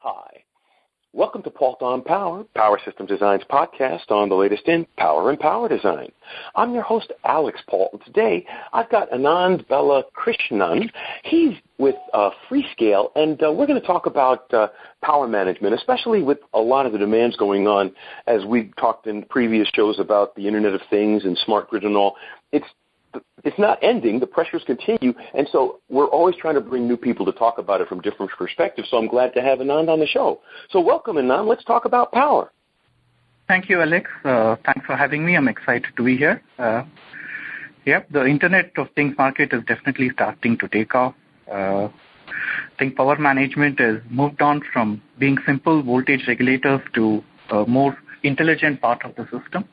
Hi. Welcome to Pault on Power, Power Systems Design's podcast on the latest in power and power design. I'm your host, Alex Pault, and today I've got Anand Bella Krishnan. He's with uh, Freescale, and uh, we're going to talk about uh, power management, especially with a lot of the demands going on as we've talked in previous shows about the Internet of Things and smart grid and all. It's it's not ending. The pressures continue, and so we're always trying to bring new people to talk about it from different perspectives. So I'm glad to have Anand on the show. So welcome, Anand. Let's talk about power. Thank you, Alex. Uh, thanks for having me. I'm excited to be here. Uh, yep, the Internet of Things market is definitely starting to take off. Uh, I think power management has moved on from being simple voltage regulators to a more intelligent part of the system.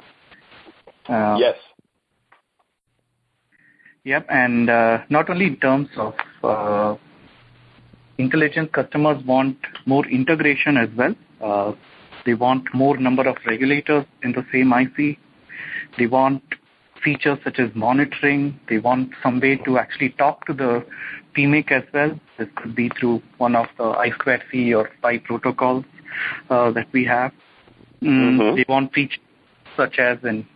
Uh, yes. Yep. and uh, Not only in terms of uh, intelligence, customers want more integration as well. Uh, they want more number of regulators in the same IC. They want features such as monitoring. They want some way to actually talk to the PMIC as well. This could be through one of the I2C or SPI protocols that we have. Mm, mm-hmm. They want features such as an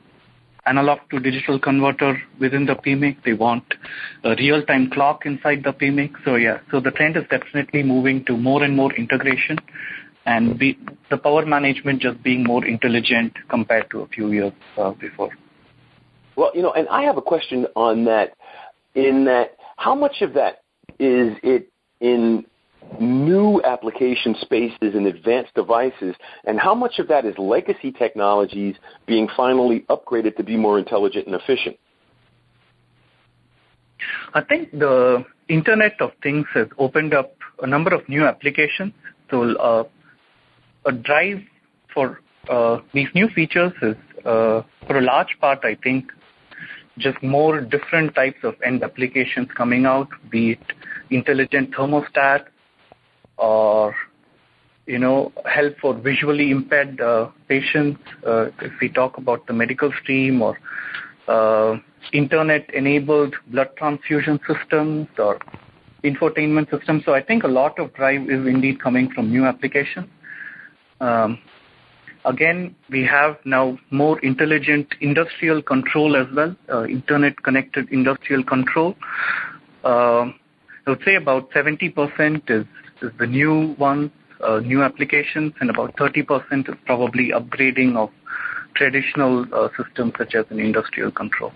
analog to digital converter within the PMIC. They want a real-time clock inside the PMIC. So yeah, so the trend is definitely moving to more and more integration and be, the power management just being more intelligent compared to a few years uh, before. Well, you know, and I have a question on that. In that, how much of that is it in new application spaces and advanced devices, and how much of that is legacy technologies being finally upgraded to be more intelligent and efficient? I think the Internet of Things has opened up a number of new applications. So uh, a drive for uh, these new features is, uh, for a large part, I think, just more different types of end applications coming out, be it intelligent thermostats, or you know, help for visually impaired uh, patients, uh, if we talk about the medical stream or uh, internet-enabled blood transfusion systems or infotainment systems. So I think a lot of drive is indeed coming from new applications. Um, again, we have now more intelligent industrial control as well, internet-connected industrial control. I would say about 70% is is the new ones, uh, new applications, and about 30% is probably upgrading of traditional uh, systems such as an industrial control.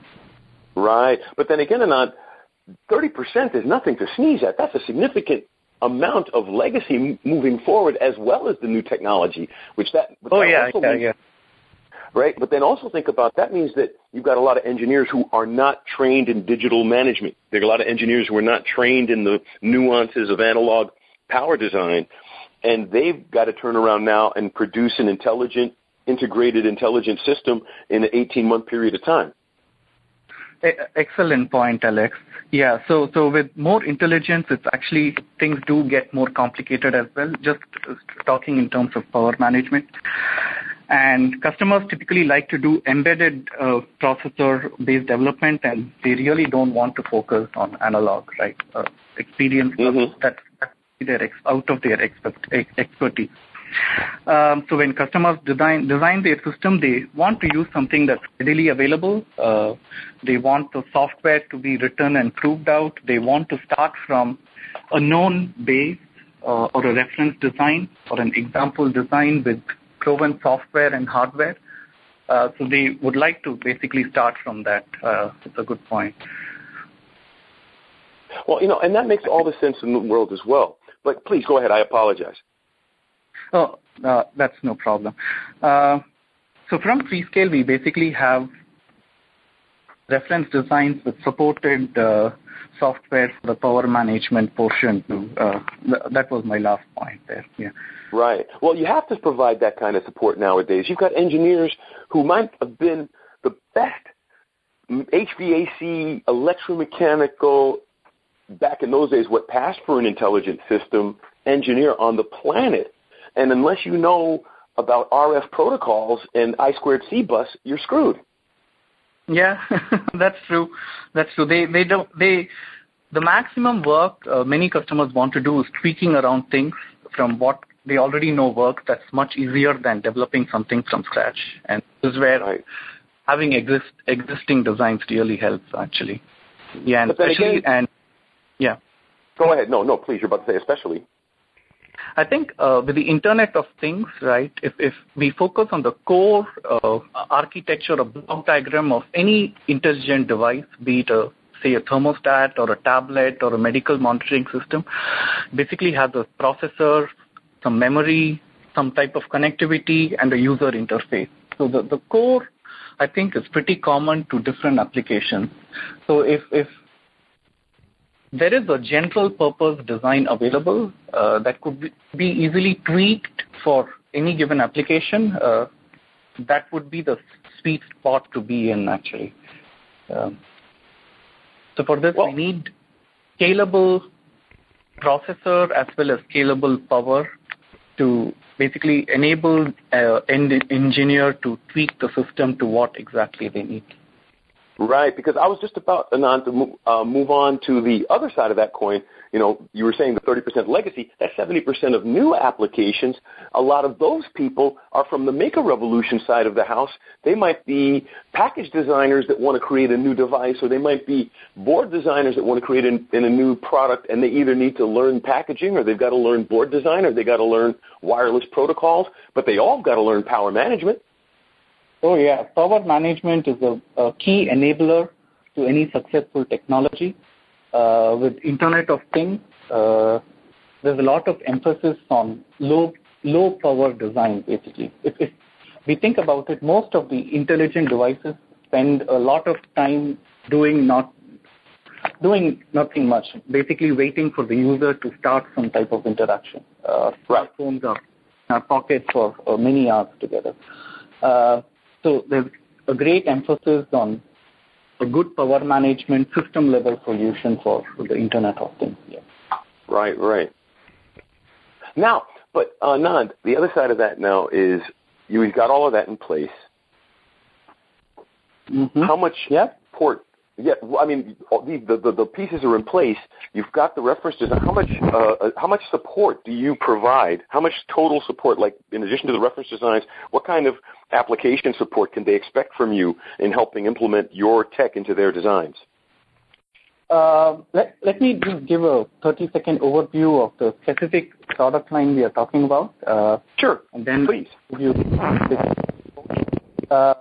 Right. But then again, Anand, 30% is nothing to sneeze at. That's a significant amount of legacy moving forward as well as the new technology, which that. Oh, yeah, yeah, means, yeah. Right. But then also think about that means that you've got a lot of engineers who are not trained in digital management. There are a lot of engineers who are not trained in the nuances of analog power design, and they've got to turn around now and produce an intelligent, integrated intelligent system in an 18-month period of time. Excellent point, Alex. Yeah. So, so with more intelligence, it's actually things do get more complicated as well. Just talking in terms of power management, and customers typically like to do embedded uh, processor-based development, and they really don't want to focus on analog, right? Uh, experience mm-hmm. Out of their expertise. Um, so when customers design their system, they want to use something that's readily available. Uh, they want the software to be written and proved out. They want to start from a known base uh, or a reference design or an example design with proven software and hardware. Uh, so they would like to basically start from that. It's a good point. Well, you know, and that makes all the sense in the world as well. But please go ahead. I apologize. Oh, uh, that's no problem. Uh, so from Freescale, we basically have reference designs with supported uh, software for the power management portion. Uh, th- that was my last point there. Yeah. Right. Well, you have to provide that kind of support nowadays. You've got engineers who might have been the best HVAC, electromechanical, back in those days what passed for an intelligent system engineer on the planet. And unless you know about RF protocols and I squared C bus, you're screwed. Yeah, that's true. That's true. They they don't they the maximum work uh, many customers want to do is tweaking around things from what they already know work that's much easier than developing something from scratch. And this is where right. having exist, existing designs really helps actually. Yeah, and especially again- and yeah. Go ahead. No, no, please. You're about to say especially. I think uh, with the Internet of Things, right, if, if we focus on the core uh, architecture or block diagram of any intelligent device, be it a, say a thermostat or a tablet or a medical monitoring system, basically has a processor, some memory, some type of connectivity, and a user interface. So the, the core, I think, is pretty common to different applications. So if, if there is a general purpose design available uh, that could be, easily tweaked for any given application. Uh, that would be the sweet spot to be in actually. Um, so for this, Well- we need scalable processor as well as scalable power to basically enable uh, end engineer to tweak the system to what exactly they need. Right, because I was just about Anand to move, uh, move on to the other side of that coin. You know, you were saying the 30% legacy. That's 70% of new applications. A lot of those people are from the maker revolution side of the house. They might be package designers that want to create a new device, or they might be board designers that want to create in, in a new product, and they either need to learn packaging, or they've got to learn board design, or they got to learn wireless protocols. But they all got to learn power management. Oh yeah, power management is a, key enabler to any successful technology. Uh, with Internet of Things, uh, there's a lot of emphasis on low low power design. Basically, if, if we think about it, most of the intelligent devices spend a lot of time doing not doing nothing much, basically waiting for the user to start some type of interaction. Uh, Right. Smartphones are in our pockets for many hours together. So there's a great emphasis on a good power management system level solution for the Internet of Things. Yeah. Right, right. Now, but uh, Nand, the other side of that now is you've got all of that in place. Mhm. How much Yeah. port? Yeah, well, I mean, the, the the pieces are in place. You've got the reference design. How much uh, uh, how much support do you provide? How much total support? Like in addition to the reference designs, what kind of application support can they expect from you in helping implement your tech into their designs? Uh, let, let me just give a 30 second overview of the specific product line we are talking about. Uh, Sure, and then please. you uh,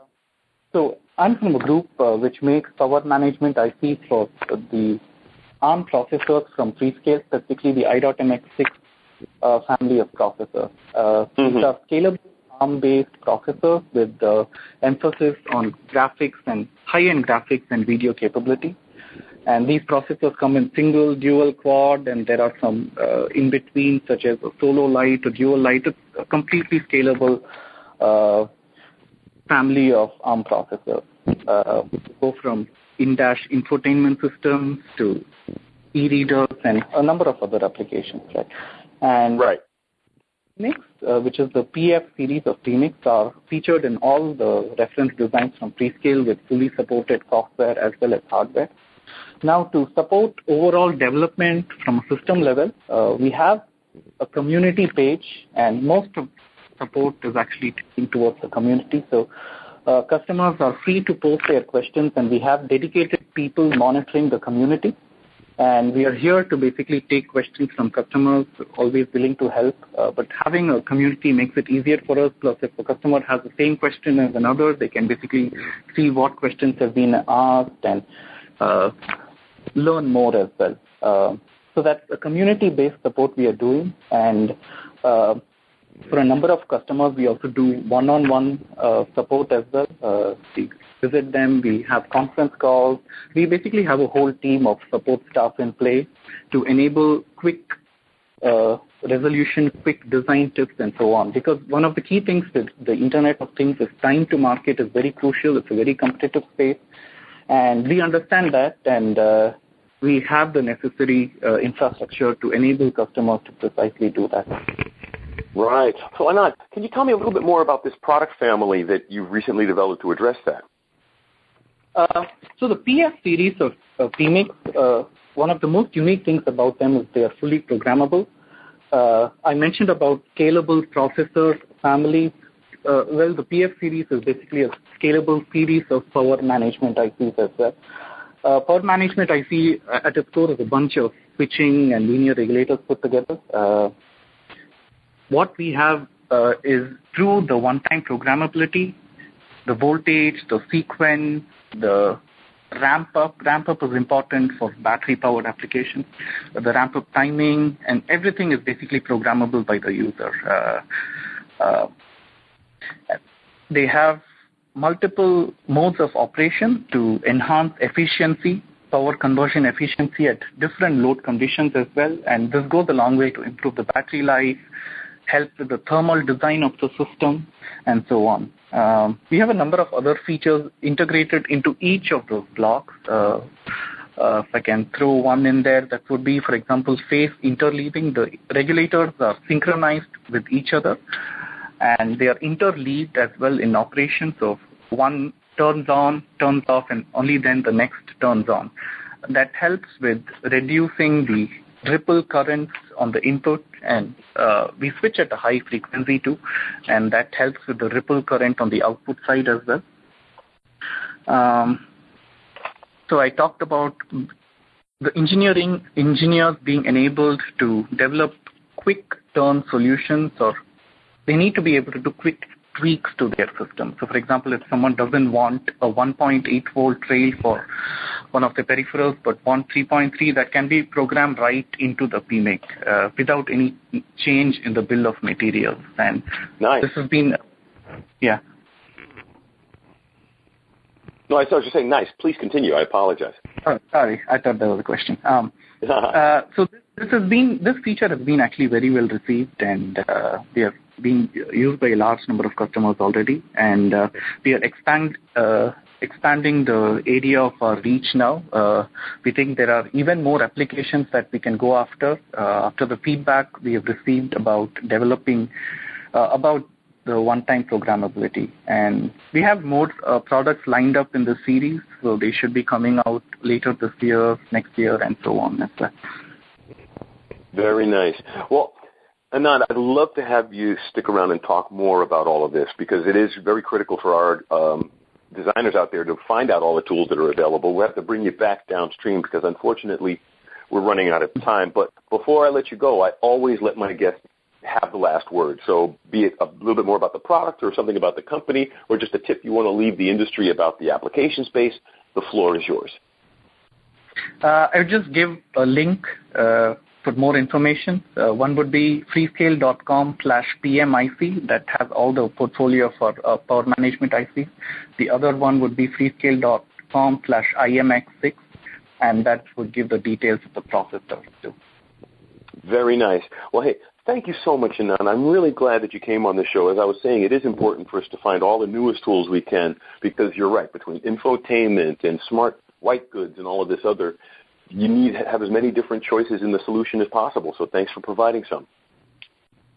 I'm from a group uh, which makes power management ICs for the ARM processors from Freescale, specifically the i.MX6 uh, family of processors. Uh, Mhm. These are scalable ARM-based processors with uh, emphasis on graphics and high-end graphics and video capability. And these processors come in single, dual, quad, and there are some uh, in between, such as a solo light or dual light. It's a completely scalable uh, family of ARM processors. Uh, go from in-dash infotainment systems to e-readers and a number of other applications, right? And Right. PMICs, uh, which is the PF series of PMICs, are featured in all the reference designs from Freescale with fully supported software as well as hardware. Now, to support overall development from a system level, uh, we have a community page, and most of support is actually taken towards the community. So, customers are free to post their questions, and we have dedicated people monitoring the community. And we are here to basically take questions from customers, always willing to help. Uh, but having a community makes it easier for us. Plus, if a customer has the same question as another, they can basically see what questions have been asked and uh, learn more as well. Uh, so that's a community-based support we are doing. Uh, for a number of customers, we also do one-on-one uh, support as well. Uh, we visit them, we have conference calls. We basically have a whole team of support staff in play to enable quick uh, resolution, quick design tips, and so on. Because one of the key things with the Internet of Things is time to market is very crucial. It's a very competitive space, and we understand that, and uh, we have the necessary uh, infrastructure to enable customers to precisely do that. Right. So Anand, can you tell me a little bit more about this product family that you've recently developed to address that? Uh, so the PF series of uh, PMICs, uh, one of the most unique things about them is they are fully programmable. uh, I mentioned about scalable processor families. Uh, well, the PF series is basically a scalable series of power management ICs as well. Uh, power management IC at its core is a bunch of switching and linear regulators put together. What we have uh, is through the one-time programmability, the voltage, the sequence, the ramp up. Ramp up is important for battery powered applications. The ramp up timing and everything is basically programmable by the user. Uh, uh, they have multiple modes of operation to enhance efficiency, power conversion efficiency at different load conditions as well. And this goes a long way to improve the battery life, help with the thermal design of the system, and so on. Um, we have a number of other features integrated into each of those blocks. Uh, uh, if I can throw one in there, that would be, for example, phase interleaving. The regulators are synchronized with each other and they are interleaved as well in operation. So one turns on, turns off, and only then the next turns on. That helps with reducing the ripple currents on the input and uh, we switch at a high frequency too and that helps with the ripple current on the output side as well. Um, so I talked about the engineering engineers being enabled to develop quick turn solutions or they need to be able to do quick tweaks to their system. So, for example, if someone doesn't want a 1.8 volt trail for one of the peripherals, but want 3.3, that can be programmed right into the PMIC uh, without any change in the bill of materials. And nice. this has been, yeah. No, I was just saying nice. Please continue. I apologize. Oh, sorry, I thought that was a question. Um, uh, so this, this, has been this feature has been actually very well received, and uh, we have being used by a large number of customers already, and uh, we are uh, expanding the area of our reach now. Uh, we think there are even more applications that we can go after. After the feedback we have received about developing about the one-time programmability, and we have more products lined up in the series, so they should be coming out later this year, next year, and so on. Very nice. Well, Anand, I'd love to have you stick around and talk more about all of this because it is very critical for our um, designers out there to find out all the tools that are available. We have to bring you back downstream because unfortunately we're running out of time. But before I let you go, I always let my guests have the last word. So be it a little bit more about the product or something about the company or just a tip you want to leave the industry about the application space, the floor is yours. Uh, I'll just give a link uh, for more information. Uh, one would be freescale.com slash PMIC that has all the portfolio for uh, power management IC. The other one would be freescale.com slash IMX6 and that would give the details of the processor too. Very nice. Well, hey, thank you so much, Anand. I'm really glad that you came on the show. As I was saying, it is important for us to find all the newest tools we can because you're right, between infotainment and smart white goods and all of this other you need to have as many different choices in the solution as possible. So thanks for providing some.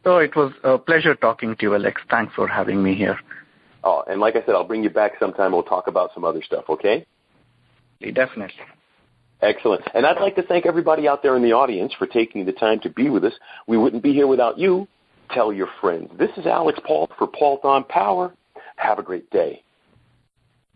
So it was a pleasure talking to you, Alex. Thanks for having me here. Oh, and like I said, I'll bring you back sometime. We'll talk about some other stuff, okay? Definitely. Excellent. And I'd like to thank everybody out there in the audience for taking the time to be with us. We wouldn't be here without you. Tell your friends. This is Alex Paul for Paul on Power. Have a great day.